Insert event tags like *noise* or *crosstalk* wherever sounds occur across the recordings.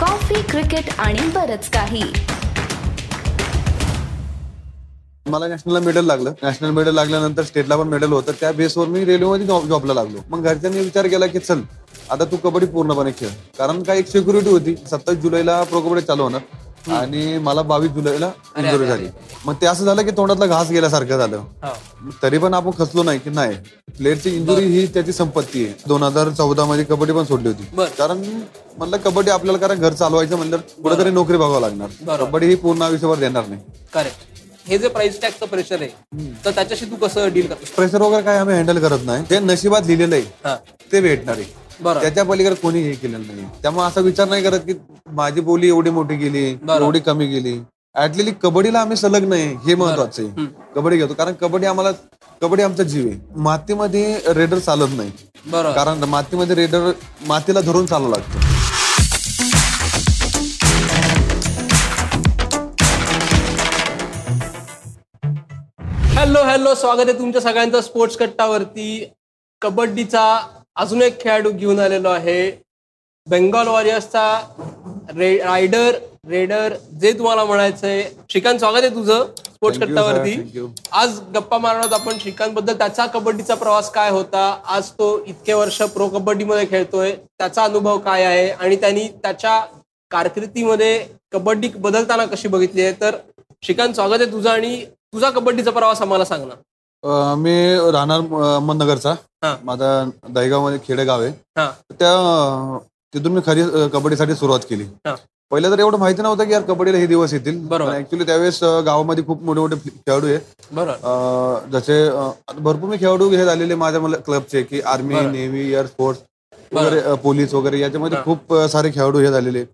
Coffee cricket आणि बरच काही. मला नॅशनलला मेडल लागलं. नॅशनल मेडल लागल्यानंतर स्टेटला पण मेडल होतं. त्या बेसवर मी रेल्वेमध्ये जॉब जॉबला लागलो. मग घरच्यांनी विचार केला की चल आता तू कबड्डी पूर्णपणे खेळ. कारण काय एक सिक्युरिटी होती. सत्तावीस जुलैला प्रो कबड्डी चालू होणार. आणि मला बावीस जुलैला इंजुरी झाली. मग ते असं झालं की तोंडातला घास गेल्यासारखं झालं. तरी पण आपण खचलो नाही की नाही. प्लेअरची इंजुरी ही त्याची संपत्ती आहे. दोन हजार चौदा मध्ये कबड्डी पण सोडली होती. कारण म्हणलं कबड्डी आपल्याला कारण घर चालवायचं म्हणलं कुठेतरी नोकरी बघावं लागणार. कबड्डी ही पूर्ण आयुष्यभर देणार नाही. करेक्ट हे जे प्राइस टॅगचं प्रेशर आहे तर त्याच्याशी तू कसं डील करतो प्रेशर वगैरे काय आम्ही हँडल करत नाही. ते नशिबात लिहिलेलं हा. आहे ते भेटणार आहे. त्याच्या पलीकडे कोणी हे केलेलं नाही. त्यामुळे असा विचार नाही करत की माझी बोली एवढी मोठी गेली एवढी कमी गेली. ऍटली कबड्डीला आम्ही सलग नाही. हे महत्वाचं आहे. कबड्डी घेतो. कारण कबड्डी आम्हाला कबड्डी आमचा जीव आहे. मातीमध्ये रेडर चालत नाही. कारण मातीमध्ये रेडर मातीला धरून चालावं लागतं. हॅलो हॅलो स्वागत आहे तुमच्या सगळ्यांचं स्पोर्ट्स कट्टावरती कबड्डीचा अजून एक खेळाडू घेऊन आलेलो आहे. बेंगॉल वॉरियर्सचा रे रायडर रेडर जे तुम्हाला म्हणायचंय. श्रीकांत स्वागत आहे तुझं स्पोर्ट्स कट्टावरती. आज गप्पा मारणार आपण श्रीकांत बद्दल त्याचा कबड्डीचा प्रवास काय होता? आज तो इतके वर्ष प्रो कबड्डीमध्ये खेळतोय. त्याचा अनुभव काय आहे? आणि त्यांनी त्याच्या कारकिर्दीमध्ये कबड्डी बदलताना कशी बघितली आहे? तर श्रीकांत स्वागत आहे तुझं आणि तुझा कबड्डीचा प्रवास आम्हाला सांग ना. अं, मी राहणार अं, अहमदनगरचा हा. माझा दहीगावमध्ये खेडेगाव आहे हा त्या अं, तिथून मी खरी अं, कबड्डीसाठी सुरुवात केली हा. पहिलं तर एवढं माहिती नव्हतं की यार कबड्डीला हे दिवस येतील बरोबर. ऍक्च्युली त्यावेळेस अं, गावामध्ये खूप मोठे मोठे खेळाडू आहे बरोबर अं, जसे अं, आता भरपूर मी खेळाडू हे झालेले माझ्या मला क्लबचे की आर्मी बरं. नेव्ही एअर फोर्स वगैरे अं, पोलीस वगैरे याच्यामध्ये खूप अं, सारे खेळाडू हे झालेले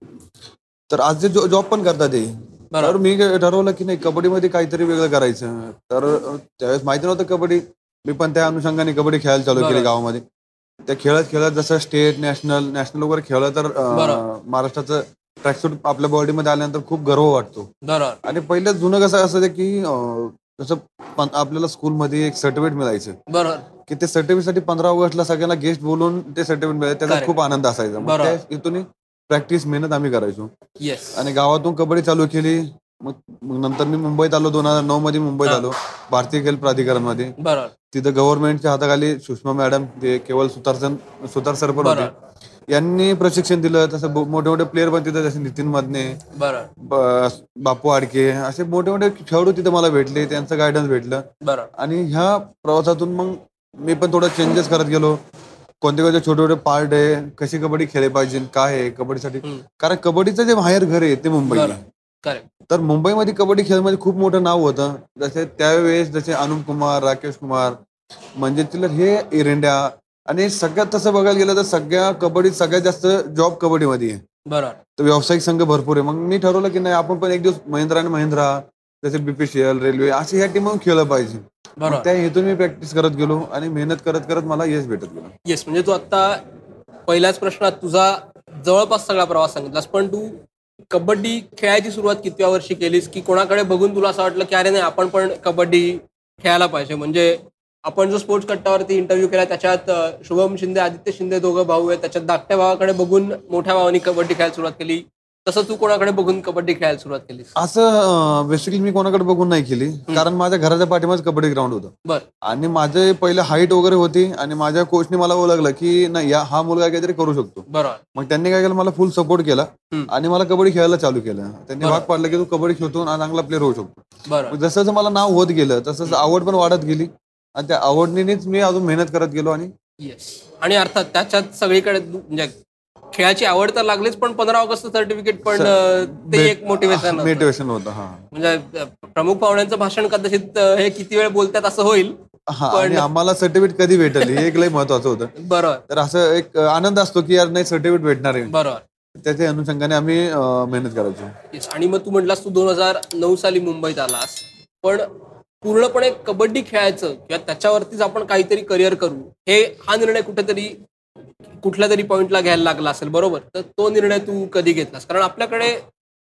तर आज जे जॉब पण करतात ते. तर मी ठरवलं की नाही कबड्डीमध्ये काहीतरी वेगळं करायचं. तर त्यावेळेस माहिती नव्हतं कबड्डी. मी पण त्या अनुषंगाने कबड्डी खेळायला चालू केली. गावामध्ये. त्या खेळत खेळत जसं स्टेट नॅशनल नॅशनल वगैरे खेळलं तर. महाराष्ट्राचं ट्रॅकसूट आपल्या बॉडीमध्ये आल्यानंतर खूप गर्व वाटतो. आणि पहिलं जुनं कसं असायचं की जसं आपल्याला स्कूलमध्ये एक सर्टिफिकेट मिळायचं. बरोबर की ते सर्टिफिकेटसाठी पंधरा ऑगस्टला सगळ्यांना गेस्ट बोलून ते सर्टिफिकेट मिळायचं. त्याचा. खूप आनंद असायचा. इथून प्रॅक्टिस मेहनत आम्ही करायचो. येस आणि गावातून कबड्डी चालू केली मग नंतर मी मुंबईत आलो दोन हजार नऊ मध्ये मुंबईत आलो भारतीय खेल प्राधिकरणमध्ये बरोबर. तिथं गव्हर्नमेंटच्या हाताखाली सुषमा मॅडम ते केवळ सुतारसन सुतार सर पण होते यांनी प्रशिक्षण दिलं तसं मोठे मोठे प्लेअर पण तिथं जसे नितीन ब- बापू आडके असे मोठे मोठे खेळाडू तिथे मला भेटले त्यांचं गायडन्स भेटलं. आणि ह्या प्रवासातून मग मी पण थोडं चेंजेस करत गेलो. कोणते कोणते छोटे छोटे पार्ट आहे कशी कबड्डी खेळली पाहिजे काय आहे कबड्डीसाठी. कारण कबड्डीचं जे माहेर घर आहे ते मुंबई. तर मुंबईमध्ये कबड्डी खेळमध्ये खूप मोठं नाव होतं. जसे त्यावेळेस जसे अनुप कुमार राकेश कुमार म्हणजे तिला हे एरंड्या आणि सगळ्यात तसं बघायला गेलं तर सगळ्या कबड्डीत सगळ्यात जास्त जॉब कबड्डीमध्ये आहे. बरोबर. तर व्यावसायिक संघ भरपूर आहे. मग मी ठरवलं की नाही आपण पण एक दिवस महिंद्रा आणि महिंद्रा जसे बीपीसीएल रेल्वे असे ह्या टीम खेळलं पाहिजे. बरोबर. त्या हेतून मी प्रॅक्टिस करत गेलो आणि मेहनत करत करत मला यश भेटत गेलो. येस म्हणजे तू आता पहिल्याच प्रश्नात तुझा जवळपास सगळा प्रवास सांगितलास पण तू कबड्डी खेळायची सुरुवात कितव्या वर्षी केलीस की कोणाकडे बघून तुला असं वाटलं की अरे नाही आपण पण कबड्डी खेळायला पाहिजे? म्हणजे आपण जो स्पोर्ट्स कट्टावरती इंटरव्ह्यू केला त्याच्यात शुभम शिंदे आदित्य शिंदे दोघं भाऊ आहेत त्याच्यात धाकट्या भावाकडे बघून मोठ्या भावानी कबड्डी खेळायला सुरुवात केली. तसं तू कोणाकडे बघून कबड्डी खेळायला सुरुवात केलीस? असं बेसिकली मी कोणाकडे बघून नाही केली. कारण माझ्या घराच्या पाठीमाच कबड्डी ग्राउंड होतं. बर. आणि माझे पहिले हाईट वगैरे होती आणि माझ्या कोचने मला ओळखलं की नाही या हा मुलगा काहीतरी करू शकतो. बरोबर. मग त्यांनी काय केलं मला फुल सपोर्ट केला. आणि मला कबड्डी खेळायला चालू केलं. त्यांनी भाग पाडलं की तू कबड्डी खेळतो आणि चांगला प्लेअर होऊ शकतो. बरोबर. जसं जसं मला नाव होत गेलं तसं तसं आवड पण वाढत गेली. आणि त्या आवडीनेच मी अजून मेहनत करत गेलो आणि येस आणि अर्थात त्याच्यात सगळीकडे म्हणजे खेळाची आवड तर लागलीच पण पंधरा ऑगस्ट सर्टिफिकेट पण ते एक मोटिवेशन मोटिवेशन होतं. हा. म्हणजे प्रमुख पाहुण्यांचं भाषण कदाचित हे किती वेळ बोलतात असं होईल. आणि आम्हाला सर्टिफिकेट कधी भेटेल हे एक लय महत्वाचं होतं. *laughs* बरोबर. तर असं एक आनंद असतो की यार नाही सर्टिफिकेट भेटणार आहे. बरोबर. त्याच्या अनुषंगाने आम्ही मेहनत करायचो. आणि मग तू म्हटलास तू दोन हजार नऊ साली मुंबईत आलास. पण पूर्णपणे कबड्डी खेळायचं किंवा त्याच्यावरतीच आपण काहीतरी करिअर करू हे हा निर्णय कुठेतरी कुठल्या तरी पॉइंटला घ्यायला लागला असेल बरोबर? तर तो निर्णय तू कधी घेतलास? कारण आपल्याकडे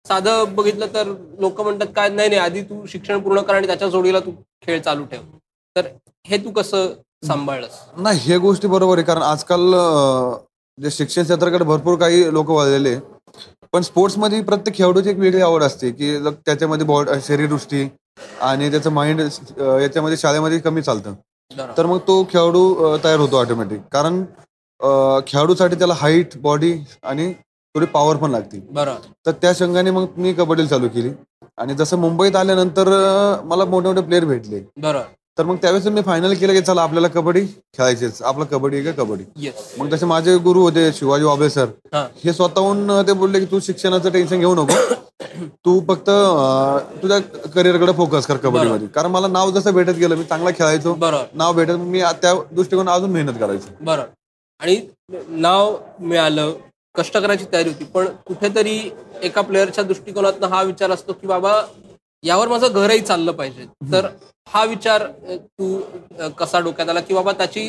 साधं बघितलं तर लोक म्हणतात काय नाही नाही आधी तू शिक्षण पूर्ण कर आणि त्याच्या जोडीला तू खेळ चालू ठेव. तर हे तू कसं सांभाळलंस? नाही हे गोष्टी बरोबर आहे. कारण आजकाल जे शिक्षण क्षेत्राकडे भरपूर काही लोक वळलेले. पण स्पोर्ट्समध्ये प्रत्येक खेळाडूची एक वेगळी आवड असते की त्याच्यामध्ये बॉड शरीरदृष्टी आणि त्याचं माइंड याच्यामध्ये शाळेमध्ये कमी चालतं. तर मग तो खेळाडू तयार होतो ऑटोमॅटिक. कारण खेळाडूसाठी त्याला हाईट बॉडी आणि थोडी पॉवर पण लागते बरोबर. तर त्या संघाने मग मी कबड्डी चालू केली. आणि जसं मुंबईत आल्यानंतर मला मोठे मोठे प्लेअर भेटले. बरोबर. तर मग त्यावेळेस मी फायनल केलं की चला आपल्याला कबड्डी खेळायचीच. आपलं कबड्डी आहे का कबड्डी? मग तसे माझे गुरु होते शिवाजी वाबळे सर. हा. स्वतःहून ते बोलले की तू शिक्षणाचं टेन्शन घेऊ नको. तू फक्त तुझ्या करिअरकडे फोकस कर कबड्डीमध्ये. कारण मला नाव जसं भेटत गेलं मी चांगला खेळायचो. नाव भेटत मी त्या दृष्टिकोन अजून मेहनत करायचो. बरोबर. आणि नाव मिळालं कष्ट करायची तयारी होती. पण कुठेतरी एका प्लेअरच्या दृष्टिकोनातून हा विचार असतो की बाबा यावर माझं घरही चाललं पाहिजे. तर हा विचार तू कसा डोक्यात आला की बाबा त्याची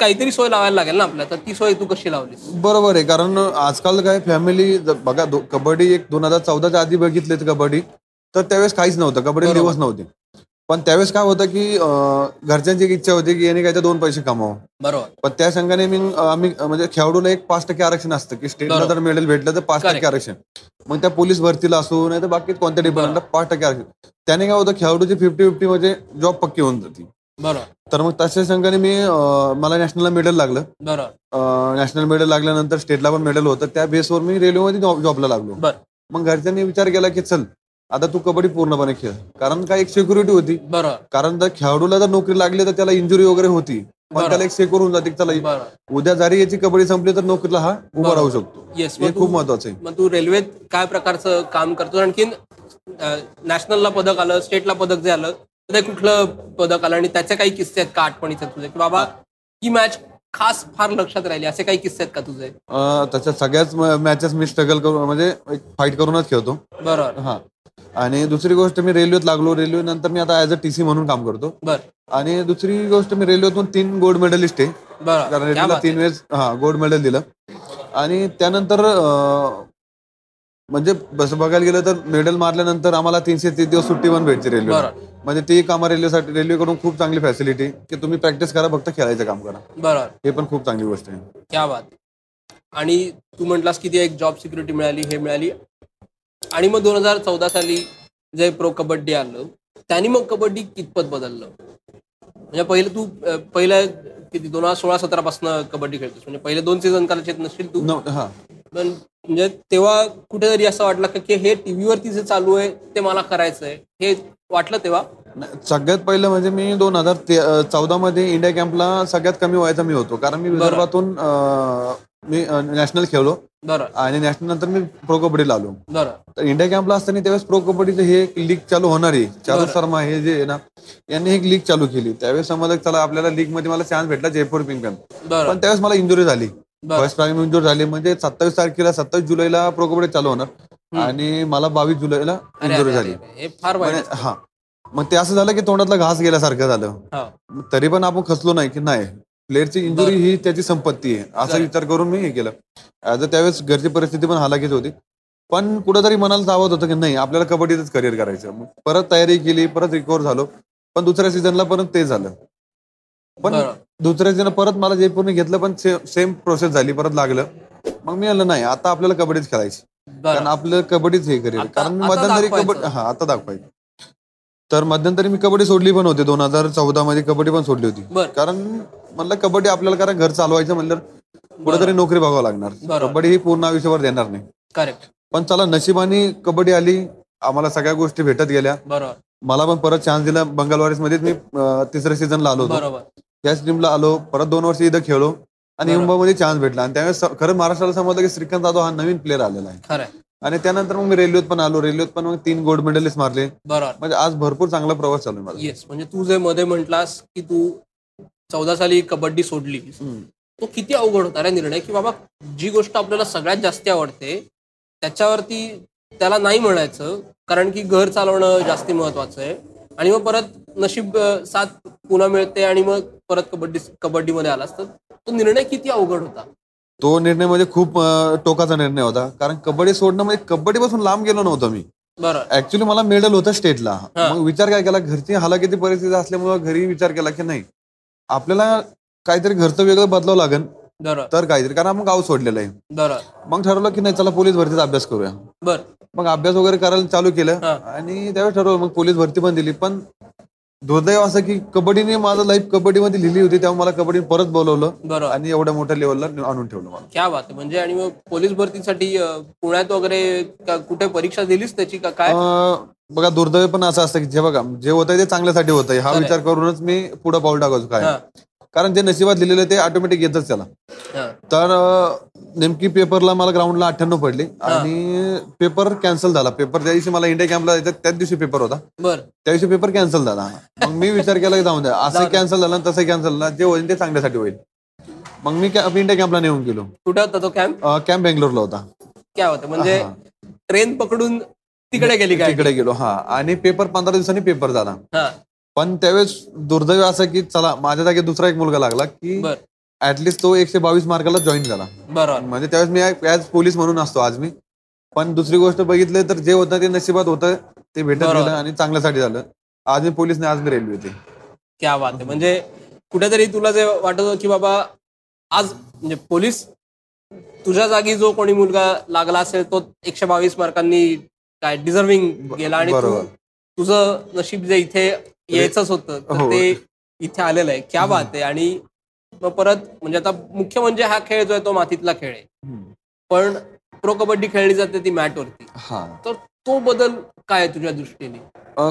काहीतरी सोय लावायला लागेल ना आपल्याला. तर ती सोय तू कशी लावलीस? बरोबर आहे. कारण आजकाल काय फॅमिली बघा कबड्डी एक दोन हजार चौदाच्या आधी बघितलेत कबड्डी. तर त्यावेळेस काहीच नव्हतं. कबड्डी. दिवस नव्हते. पण त्यावेळेस काय होतं की घरच्यांची एक इच्छा होती की याने काहीतरी दोन पैसे कमावं. बरोबर. पण त्या संघाने मी आम्ही म्हणजे खेळाडूला एक पाच टक्के आरक्षण असतं की स्टेटला. जर मेडल भेटलं तर पाच. टक्के आरक्षण. मग त्या पोलीस भरतीला असो नाही तर बाकी कोणत्या डिपार्टमेंटला पाच टक्के आरक्षण. त्याने काय होतं खेळाडूची फिफ्टी फिफ्टी म्हणजे जॉब पक्की होऊन जाते. बरोबर. तर मग तशा संघाने मी मला नॅशनलला मेडल लागलं. बरोबर. नॅशनल मेडल लागल्यानंतर स्टेटला पण मेडल होतं. त्या बेसवर मी रेल्वेमध्ये जॉब जॉबला लागलो. मग घरच्यांनी विचार केला की चल आता तू कबड्डी पूर्णपणे खेळ. कारण काय एक सिक्युरिटी होती. बरोबर. कारण जर खेळाडूला जर नोकरी लागली तर त्याला इंजुरी वगैरे होती. पण. त्याला एक सेक्युर होऊन जाते बरोबर. उद्या जरी याची कबड्डी संपली तर नोकरीला हा उभा. राहू शकतो. येस हे खूप महत्वाचं आहे. मग तू रेल्वेत काय प्रकारचं काम करतो आणखीन नॅशनलला पदक आलं स्टेटला पदक जे आलं ते कुठलं पदक आलं? आणि त्याचे काही किस्से आहेत का आठवणीचे तुझे? की बाबा ही मॅच खास फार लक्षात राहिली. असे काही किस्से आहेत का तुझे? अं, त्याच्यात सगळ्याच मॅचेस मी स्ट्रगल करून म्हणजे एक फाईट करूनच खेळतो. बरोबर. हा. आणि दुसरी गोष्ट मी रेल्वेत लागलो. रेल्वे नंतर मी आता ऍज अ टीसी म्हणून काम करतो. बर. आणि दुसरी गोष्ट मी रेल्वेतून तीन गोल्ड मेडलिस्ट आहे. कारण रेल्वेला तीन. वेळेस हा गोल्ड मेडल दिलं. आणि त्यानंतर म्हणजे बस बघायला गेलं तर मेडल मारल्यानंतर आम्हाला तीनशे तीस दिवस सुट्टी पण भेटते रेल्वे. म्हणजे ती एक आम्हाला रेल्वेसाठी रेल्वेकडून खूप चांगली फॅसिलिटी की तुम्ही प्रॅक्टिस करा फक्त खेळायचं काम करा. बरोबर हे पण खूप चांगली गोष्ट आहे. क्या बात. आणि तू म्हटलास की ती एक जॉब सिक्युरिटी मिळाली हे मिळाली. आणि मग दोन हजार चौदा साली जे प्रो कबड्डी आलं त्यांनी मग कबड्डी कितपत बदललं? म्हणजे पहिलं तू अं, पहिलं किती दोन हजार सोळा सतरा पासून कबड्डी खेळतोस. म्हणजे पहिले दोन सीझन कदाचित नसतील तू. हा. पण म्हणजे तेव्हा कुठेतरी असं वाटलं का हे टीव्हीवरती जे चालू आहे ते मला करायचंय हे वाटलं तेव्हा? सगळ्यात पहिलं म्हणजे मी दोन हजार चौदा मध्ये इंडिया कॅम्पला सगळ्यात कमी वयाचा मी होतो. कारण मी विदर्भातून मी नॅशनल खेळलो. आणि नॅशनल नंतर मी प्रो कबड्डीला आलो तर इंडिया कॅम्पला असताना त्यावेळेस प्रो कबड्डीचं हे एक लीग चालू होणार आहे. चारू. शर्मा हे जे आहे ना यांनी एक लीग चालू केली. त्यावेळेस समजलं चला आपल्याला लीगमध्ये मला चान्स भेटला जयपूर पिंकन. बरं. पण त्यावेळेस मला इंजुरी झाली. फर्स्ट टाइम इंजुरी झाली. म्हणजे सत्तावीस तारखेला सत्तावीस जुलैला प्रो कबड्डी चालू होणार. आणि मला बावीस जुलैला अरे, झाली. हे म्हणजे हा. मग ते असं झालं की तोंडातला घास गेल्यासारखं झालं. हा. तरी पण आपण खचलो नाही की नाही. प्लेअरची इंजुरी ही त्याची संपत्ती आहे. असा. विचार करून मी हे केलं. ऍज अ त्यावेळेस घरची परिस्थिती पण हालाकीच होती. पण कुठेतरी मनाला चावत होतं की नाही आपल्याला कबड्डीतच करिअर करायचं परत तयारी केली परत रिकवर झालो. पण दुसऱ्या सीझनला परत ते झालं. पण बरं. दुसऱ्या सीझन परत मला जयपूरने घेतलं पण सेम प्रोसेस झाली परत लागलं. मग मी म्हणलं नाही आता आपल्याला कबड्डीच खेळायची. कारण आपलं कबड्डीच हे करेल. कारण मी मध्यंतरी. कबड्डी हा आता दाखवायचं. तर मध्यंतरी मी कबड्डी सोडली पण होती. दोन हजार चौदा मध्ये कबड्डी पण सोडली होती. कारण म्हणलं कबड्डी आपल्याला कारण घर चालवायचं म्हणलं कुठेतरी नोकरी बघावं लागणार. कबड्डी ही पूर्ण आयुष्यभर देणार नाही. करेक्ट पण चला नशिबाने कबड्डी आली. आम्हाला सगळ्या गोष्टी भेटत गेल्या. बरोबर. मला पण परत चान्स दिला. बंगाल वॉरियर्स मध्येच मी तिसऱ्या सीझनला आलो होतो. त्याच टीमला आलो परत दोन वर्ष इथं खेळलो आणि. मुंबईमध्ये चान्स भेटला. आणि त्यावेळेस खरं महाराष्ट्राला समजलं की श्रीकांत जाधव हा नवीन प्लेअर आलेला आहे. आणि त्यानंतर मग मी रेल्वेत पण आलो. रेल्वेत पण मग तीन गोल्ड मेडलिस्ट मारले. बरोबर. म्हणजे आज भरपूर चांगला प्रवास चालू माझा. येस म्हणजे तू जे मध्ये म्हटलास की तू चौदा साली कबड्डी सोडली. तो किती अवघड होता रे निर्णय? की बाबा जी गोष्ट आपल्याला सगळ्यात जास्त आवडते त्याच्यावरती त्याला नाही म्हणायचं. कारण की घर चालवणं जास्ती महत्वाचं आहे. आणि मग परत नशीब साथ पुन्हा मिळते आणि मग परत कबड्डी कबड्डीमध्ये आलास तर तो निर्णय किती अवघड होता? तो निर्णय म्हणजे खूप टोकाचा निर्णय होता. कारण कबड्डी सोडणं म्हणजे कबड्डी पासून लांब गेलो नव्हतो मी. बरं. ऍक्च्युली मला मेडल होतं स्टेटला. मग विचार काय केला? घरची हालाकिती परिस्थिती असल्यामुळे घरी विचार केला की नाही. आपल्याला काहीतरी घरचं वेगळं बदलावं लागेल. तर काहीतरी कारण आपण गाव सोडलेलं आहे. मग ठरवलं की नाही चला पोलीस भरतीचा अभ्यास करूया. बर. मग अभ्यास वगैरे करायला चालू केलं. आणि त्यावेळेस ठरवलं मग पोलीस भरती पण दिली. पण दुर्दैव असं की कबड्डीने माझं लाईफ कबड्डीमध्ये लिहिली होती तेव्हा मला कबड्डी परत बोलवलं. बरं आणि एवढ्या मोठ्या लेवलला आणून ठेवलं मला. क्या बात म्हणजे आणि मग पोलीस भरतीसाठी पुण्यात वगैरे कुठे परीक्षा दिलीस त्याची का काय? बघा दुर्दैव पण असं असतं की जे बघा जे होतंय ते चांगल्यासाठी होतंय. हा. विचार करूनच मी पुढे पाऊल टाकायचो काय कारण जे नशिबात लिहिलेलं ते ऑटोमॅटिक येतच त्याला. तर नेमकी पेपरला मला ग्राउंडला अठ्ठ्याण्णव पडली. आणि पेपर कॅन्सल झाला. पेपर त्या दिवशी मला इंडिया कॅम्पला जायचं त्याच दिवशी पेपर होता. बर. त्या दिवशी पेपर कॅन्सल झाला. मग मी विचार केला की जाऊन द्या. *laughs* असं कॅन्सल झालं तसं कॅन्सल झालं. जे होईल ते चांगल्यासाठी होईल. मग मी इंडिया कॅम्पला नेऊन गेलो. कुठे होता तो कॅम्प कॅम्प बेंगलोरला होता. क्या होतं? म्हणजे. ट्रेन पकडून तिकडे गेली तिकडे गेलो. हा. आणि पेपर पंधरा दिवसांनी पेपर झाला. पण त्यावेळेस दुर्दैव असं की चला माझ्या जागी दुसरा एक मुलगा लागला की ऍटलिस्ट तो एकशे बावीस मार्काला जॉईन झाला. बरोबर. म्हणजे त्यावेळेस मी ऍज पोलीस म्हणून असतो आज मी. पण दुसरी गोष्ट बघितली तर जे होतं ते नशिबात होतं ते भेटत. गेलं आणि चांगल्यासाठी झालं. आज मी पोलीस नाही आज मी रेल्वे होते क्या बात आहे. म्हणजे कुठेतरी तुला जे वाटत होतं की बाबा आज म्हणजे पोलीस तुझ्या जागी जो कोणी मुलगा लागला असेल तो एकशे बावीस मार्कांनी काय डिझर्विंग गेला आणि. तुझं नशीब जे इथे यायचंच होतं. तर हो. ते इथे आलेलं आहे. क्या बात आहे. आणि मग परत म्हणजे आता मुख्य म्हणजे हा खेळ जो आहे तो मातीतला खेळ आहे. पण प्रो कबड्डी खेळली जाते ती मॅटवरती हा. तर तो बदल काय आहे तुझ्या दृष्टीने?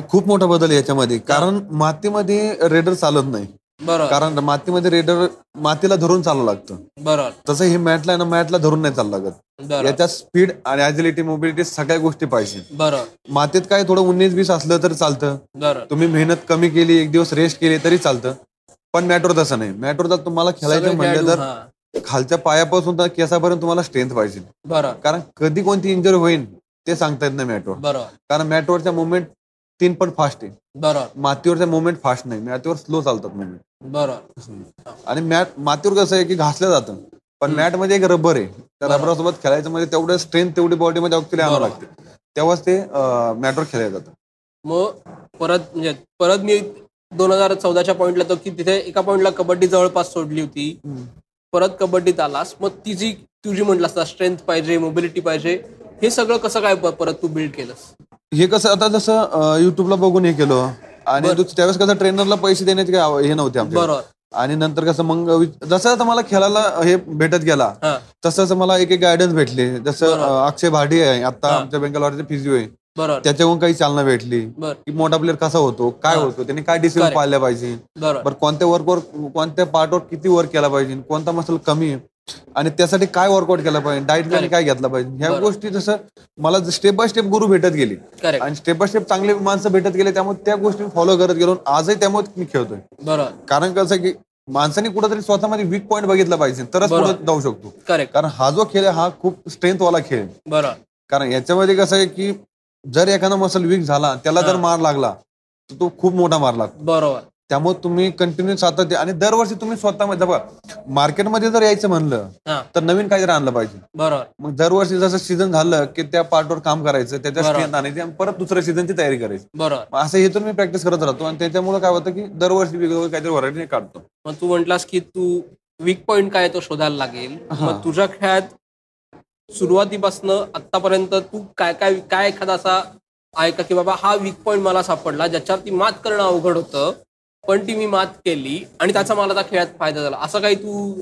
खूप मोठा बदल याच्यामध्ये. कारण मातीमध्ये रेडर चालत नाही. बरोबर. कारण मातीमध्ये रेडर मातीला धरून चालू लागतं. बरोबर. तसं हे मॅटला आहे ना मॅटला धरून नाही चाललं लागत. याच्यात स्पीड आणि ऍजिलिटी मोबिलिटी सगळ्या गोष्टी पाहिजे. बरोबर. मातीत काय थोडं उन्नीस बीस असलं तर चालतं. तुम्ही मेहनत कमी केली एक दिवस रेस्ट केली तरी चालतं. पण मॅटवर तसं नाही. मॅटवर तुम्हाला खेळायचं म्हणलं तर. खालच्या पायापासून तर केसापर्यंत तुम्हाला स्ट्रेंथ पाहिजे. बरोबर. कारण कधी कोणती इंजरी होईल ते सांगता येत नाही मॅटवर. बरोबर. कारण मॅटवरच्या मुवमेंट तीन पण फास्ट आहे. बरोबर. मातीवरच्या मुवमेंट फास्ट नाही. मॅटवर स्लो चालतात मुवमेंट बरोबर. आणि मॅट मातीवर कसं आहे की घासलं जातं. पण मॅटमध्ये एक रबर आहे. त्या रबरासोबत खेळायचं म्हणजे तेवढं स्ट्रेंथ तेवढी बॉडीमध्ये ऍक्च्युली आणावं. लागते. तेव्हाच ते मॅटवर खेळायला जातं. मग परत म्हणजे परत मी दोन हजार चौदाच्या पॉइंटला तो की तिथे एका पॉइंटला कबड्डी जवळपास सोडली होती. परत कबड्डीत आलास. मग तिची तुझी म्हटलं स्ट्रेंथ पाहिजे मोबिलिटी पाहिजे. हे सगळं कसं काय परत तू बिल्ड केलंस? हे कसं आता जसं युट्यूबला बघून हे केलं. आणि दुस- त्यावेळेस कसं ट्रेनरला पैसे देण्याचे आव- हे नव्हते बरोबर. आणि नंतर कसं मग वि- जसं आता मला खेळायला हे भेटत गेला हा. तसं तसं मला एक एक गायडन्स भेटले. जसं अं, अक्षय भाटी आहे आता आमच्या बेंगलोरचे फिजिओ आहे. बरोबर. त्याच्याकडून काही चालना भेटली. बर. की मोठा प्लेअर कसा होतो काय होतो त्याने काय डिसिजन Correct. पाळल्या पाहिजे. बरोबर. बरं कोणत्या वर्कवर कोणत्या पार्टवर किती वर्क केला पाहिजे कोणता मसल कमी आहे? आणि त्यासाठी काय वर्कआउट केला पाहिजे? Diet Correct. काय घेतला पाहिजे? ह्या. गोष्टी जसं मला स्टेप बाय स्टेप गुरु भेटत गेली आणि स्टेप बाय स्टेप चांगले माणसं भेटत गेले त्यामुळे त्या गोष्टी फॉलो करत गेलो आजही त्यामुळे मी खेळतोय. बरोबर. कारण कसं की माणसाने कुठेतरी स्वतःमध्ये वीक पॉईंट बघितला पाहिजे तरच. पुढे जाऊ शकतो. कारण हा जो खेळ आहे हा खूप स्ट्रेंथ वाला खेळ आहे. बरोबर. कारण याच्यामध्ये कसं आहे की जर एखादा मसल वीक झाला त्याला जर. मार लागला तर तो खूप मोठा मार लागतो. बरोबर. त्यामुळे तुम्ही कंटिन्यू सातत्य आणि दरवर्षी तुम्ही स्वतःमध्ये बघा मार्केटमध्ये जर यायचं म्हणलं तर नवीन काहीतरी आणलं पाहिजे. बरोबर. मग दरवर्षी जसं सीझन झालं की त्या पार्टवर काम करायचं त्याच्या. स्ट्रेंथ आणायची आणि परत दुसऱ्या सीझनची तयारी करायची. बरोबर. असं हे तर मी प्रॅक्टिस करत राहतो आणि त्याच्यामुळे काय होतं की दरवर्षी वेगवेगळं काहीतरी व्हरायटी काढतो. मग तू म्हटलास की तू वीक पॉइंट काय तो शोधायला लागेल. मग तुझ्या खेळात सुरुवातीपासून आतापर्यंत तू काय काय काय एखादा असा आहे का की बाबा हा वीक पॉइंट मला सापडला ज्याच्यावरती मात करणं अवघड होतं पण ती मी मात केली आणि त्याचा मला त्या खेळात फायदा झाला. असं काही तू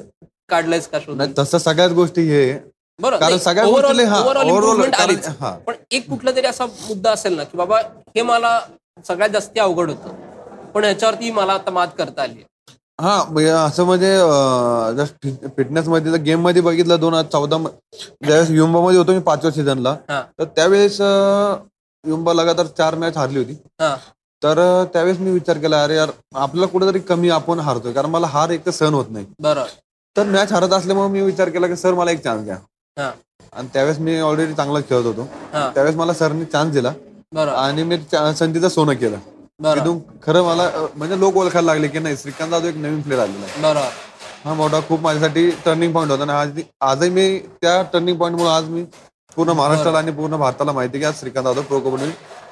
काढलंयस का नाही तसं सगळ्याच गोष्टी हे बरं कारण नाही, सगळ्या overall- गोष्टीला हा, overall overall improvement कारण- आलीच. हा. पण एक कुठला तरी असा मुद्दा असेल ना की बाबा हे मला सगळ्यात जास्ती अवघड होतं. पण ह्याच्यावरती मला आता मात करता आली हा म्हणजे असं म्हणजे फिटनेस मध्ये गेममध्ये बघितलं दोन हजार चौदा ज्यावेळेस युंबा मध्ये होतो मी पाचव्या सीझनला तर त्यावेळेस युंबा लगातार चार मॅच हारली होती. हा. तर त्यावेळेस मी विचार केला अरे यार आपल्याला कुठेतरी कमी आपण हारतोय कारण मला हार एक तर सहन होत नाही. बरं. तर मॅच हारत असल्यामुळे मी विचार केला की सर मला एक चान्स द्या. हा. आणि त्यावेळेस मी ऑलरेडी चांगला खेळत होतो. त्यावेळेस मला सरनी चान्स दिला. आणि मी संधीचं सोनं केलं. तिथून खरं मला म्हणजे लोक ओळखायला लागले की नाही श्रीकांत जाधव एक नवीन प्लेअर आलेला आहे. हा मोठा खूप माझ्यासाठी टर्निंग पॉईंट होता. आणि आज आजही मी त्या टर्निंग पॉईंटमुळे आज मी पूर्ण महाराष्ट्राला आणि पूर्ण भारताला माहिती की आज श्रीकांत जाधव प्रो कबड्डी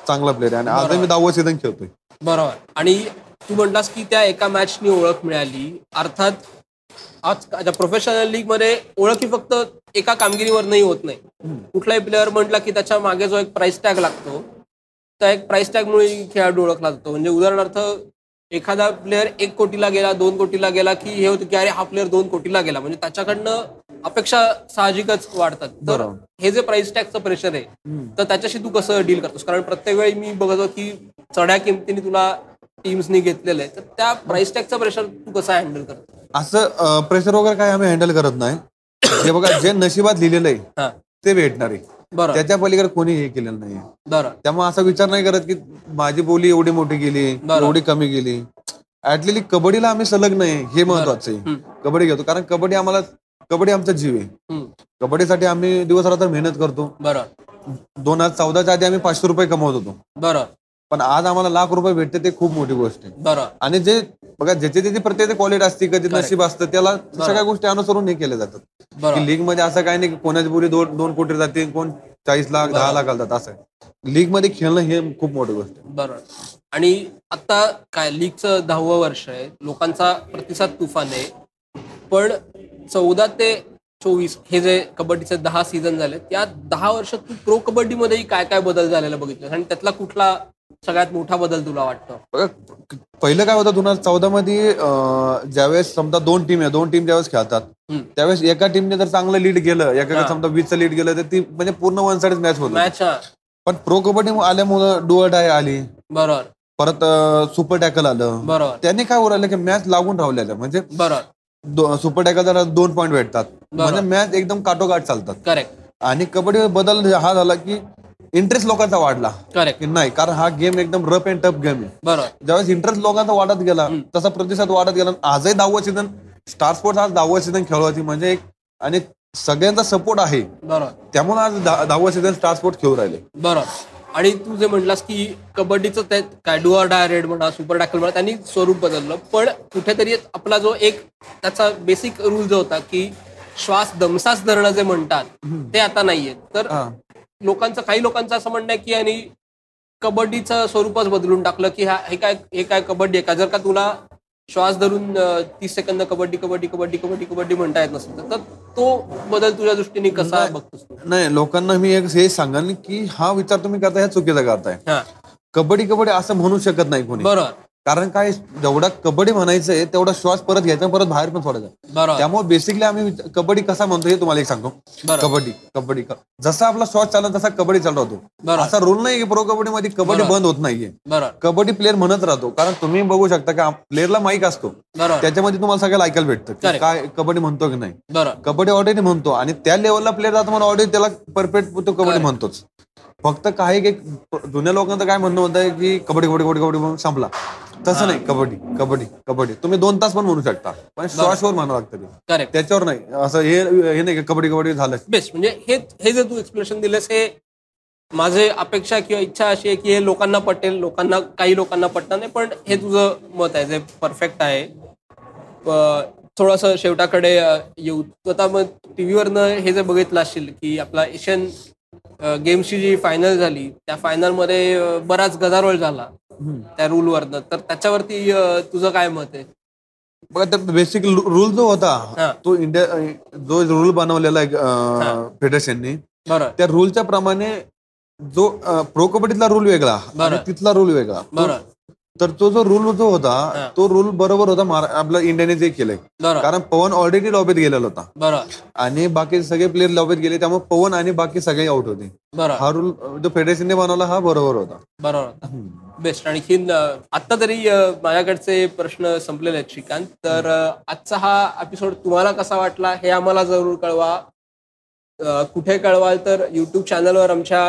चांगला प्लेअर आहे आणि आजही मी दहावं सीझन खेळतोय. बरोबर. आणि तू म्हणलास की त्या एका मॅचनी ओळख मिळाली. अर्थात आज प्रोफेशनल लीगमध्ये ओळखी फक्त एका कामगिरीवरही होत नाही. कुठलाही प्लेअर म्हटला की त्याच्यामागे जो एक प्राइस टॅग लागतो त्या एक प्राइस टॅगमुळे खेळाडू ओळखला जातो. म्हणजे उदाहरणार्थ एखादा प्लेअर एक कोटीला गेला दोन कोटीला गेला की हे होतं की अरे हा प्लेअर दोन कोटीला गेला. म्हणजे त्याच्याकडनं अपेक्षा साहजिकच वाढतात. तर. हे जे प्राइस टॅगचं प्रेशर आहे तर त्याच्याशी तू कसं डील करतोस? कारण प्रत्येक वेळी मी बघतो की चढ्या किमतीने तुला टीम्सनी घेतलेलं आहे तर त्या प्राइस टॅगचं प्रेशर तू कसं हँडल करतो असं प्रेशर वगैरे काय आम्ही हँडल करत नाही. जे बघा जे नशिबात लिहिलेलं आहे हा. ते भेटणार आहे. त्याच्या पलीकडे कोणी हे केलेलं नाही. त्यामुळे असा विचार नाही करत की माझी बोली एवढी मोठी गेली. एवढी कमी गेली ऍटली कबड्डीला आम्ही सलग नाही हे महत्वाचं आहे. कबड्डी घेतो. कारण कबड्डी आम्हाला कबड्डी आमचा जीव आहे. कबड्डीसाठी आम्ही दिवस रात्र मेहनत करतो. बरं. दोन हजार चौदाच्या आधी आम्ही पाचशे रुपये कमवत होतो. बरं. पण आज आम्हाला लाख रुपये भेटते ते खूप मोठी गोष्ट आहे. बरं. आणि जे बघा ज्याची त्याची प्रत्येक क्वालिटी असते कधी नशीब असतं त्याला सगळ्या गोष्टी अनुसरून हे केल्या जातात. बरं. लीगमध्ये असं काही नाही की कोणाची बोली दोन दोन कोटी जाते कोण चाळीस लाख दहा लाख घालतात असं लीगमध्ये खेळणं हे खूप मोठी गोष्ट आहे. बरं. आणि आता काय लीगचं दहावं वर्ष आहे लोकांचा प्रतिसाद तुफान आहे. पण चौदा ते चोवीस हे जे कबड्डीचे दहा सीझन झाले त्या दहा वर्षात तू प्रो कबड्डीमध्येही काय काय बदल झालेला बघितलं आणि त्यातला कुठला सगळ्यात मोठा बदल तुला वाटतो? पहिलं काय होतं दोन हजार चौदा मध्ये ज्यावेळेस समजा दोन टीम आहे दोन टीम ज्यावेळेस खेळतात. त्यावेळेस एका टीमने जर चांगलं लीड गेलं एका. समजा वीसचं लीड गेलं तर ती म्हणजे पूर्ण वन साइड मॅच होत. मॅच पण प्रो कबड्डी आल्यामुळं डुअट आहे आली. बरोबर. परत सुपर टॅकल आलं. बरोबर. त्यांनी काय उरायलं की मॅच लागून राहिलेलं म्हणजे बरोबर. सुपर टॅकल जरा दोन पॉईंट भेटतात. म्हणजे मॅच एकदम काटोकाट चालतात. करेक्ट आणि कबड्डी बदल हा झाला की इंटरेस्ट लोकांचा वाढला. करेक्ट नाही कारण हा गेम एकदम रफ अँड टफ गेम आहे. बरोबर. ज्यावेळेस इंटरेस्ट लोकांचा वाढत गेला तसा प्रतिसाद वाढत गेला. आजही दहावं सीझन स्टार स्पोर्ट्स आज दहावं सीझन खेळवायची. म्हणजे एक आणि सगळ्यांचा सपोर्ट आहे. बरोबर. त्यामुळे आज दहा- दहावं सीझन स्टार स्पोर्ट खेळू राहिले. बरोबर. आणि तू जे म्हटलास की कबड्डीचं ते काय डुअर डाय रेड म्हणा सुपर टॅकल म्हणा त्यांनी स्वरूप बदललं. पण कुठेतरी आपला जो एक त्याचा बेसिक रूल जो होता की श्वास दमसास धरणं जे म्हणतात ते आता नाहीये तर. लोकांचं काही लोकांचं असं म्हणणं आहे की आणि कबड्डीचं स्वरूपच बदलून टाकलं की हा हे काय हे काय कबड्डी आहे का? जर का तुला श्वास धरून तीस सेकंद कबड्डी कबड्डी कबड्डी कबड्डी कबड्डी म्हणता येत नसेल तर- तो बदल तुझ्या दृष्टीने कसा बघतोस नाही लोकांना मी एक हे सांगाल की हा विचार तुम्ही करताय ह्या चुकीचा करताय. हा. कबड्डी कबड्डी असं म्हणू शकत नाही कोणी. बरोबर. कारण काय जेवढा कबड्डी म्हणायचंय तेवढा श्वास परत घ्यायचा परत बाहेर पण सोडायचा बरोबर त्यामुळे बेसिकली आम्ही कबड्डी कसा म्हणतो हे तुम्हाला एक सांगतो. कबड्डी कबड्डी क- जसा आपला श्वास चालत तसा कबड्डी चालू राहतो. असा रूल नाही की प्रो कबड्डी मध्ये कबड्डी. बंद होत नाहीये कबड्डी प्लेअर म्हणत राहतो कारण तुम्ही बघू शकता की प्लेअरला माईक असतो त्याच्यामध्ये तुम्हाला सगळ्याला ऐकायला भेटतं. काय कबड्डी म्हणतो की नाही कबड्डी ऑलरेडी म्हणतो आणि त्या लेवलला प्लेअर जातो म्हणून ऑलरेडी त्याला परफेक्ट तो कबड्डी म्हणतोच फक्त काही जुन्या लोकांचं काय म्हणणं होतं की कबड्डी कबड्डी कबड्डी कबड्डी म्हणून संपला तसं नाही कबड्डी कबड्डी कबड्डी. तुम्ही दोन तास पण म्हणू शकता. पण श्वासवर म्हणावं लागतं ते. करेक्ट त्याच्यावर नाही. असं हे हे नाही की कबड्डी कबड्डी झालं. बेस्ट म्हणजे हे हे जे तू एक्सप्लेनेशन दिलंस हे माझे अपेक्षा किंवा इच्छा अशी आहे की हे लोकांना पटेल लोकांना काही लोकांना पटणार नाही पण हे तुझं मत आहे. जे परफेक्ट आहे. थोडस शेवटाकडे येऊ. तू आता मग टीव्हीवरनं हे जे बघितलं असशील की आपला एशियन गेम्सची जी फायनल झाली त्या फायनलमध्ये बराच गदारोळ झाला त्या रूलवरनं तर त्याच्यावरती तुझं काय मत आहे? बघा तर बेसिक रूल जो. होता तो इंडिया जो रूल बनवलेला आहे फेडरेशनने त्या रूलच्या प्रमाणे जो प्रो कबड्डीतला रूल वेगळा. तिथला रूल वेगळा. तर तो जो रूल जो होता. तो रूल बरोबर होता आपल्या इंडियाने जे केलंय. कारण पवन ऑलरेडी लॉबीत गेलेला होता. आणि बाकी सगळे प्लेअर लॉबीत गेले त्यामुळे पवन आणि बाकी सगळे आउट होते. हा रूल जो फेडरेशनने बनवला हा बरोबर होता. बरोबर बेस्ट आणखीन अं, आत्ता तरी माझ्याकडचे प्रश्न संपलेले आहेत श्रीकांत. तर आजचा हा एपिसोड तुम्हाला कसा वाटला हे आम्हाला जरूर कळवा. कुठे कळवाल तर युट्यूब चॅनलवर आमच्या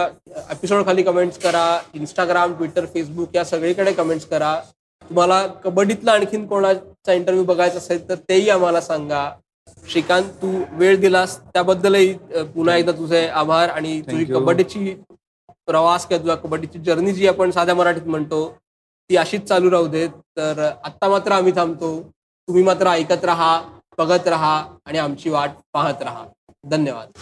एपिसोड खाली कमेंट्स करा. इंस्टाग्राम ट्विटर फेसबुक या सगळीकडे कमेंट्स करा. तुम्हाला कबड्डीतला आणखीन कोणाचा इंटरव्ह्यू बघायचा असेल तर तेही आम्हाला सांगा. श्रीकांत तू वेळ दिलास. त्याबद्दलही पुन्हा एकदा तुझे आभार आणि तुझी. कबड्डीची प्रवास किंवा तुझ्या कबड्डीची जर्नी जी आपण साध्या मराठीत म्हणतो ती अशीच चालू राहू देत. तर आत्ता मात्र आम्ही थांबतो. तुम्ही मात्र ऐकत राहा बघत राहा आणि आमची वाट पाहत राहा. धन्यवाद.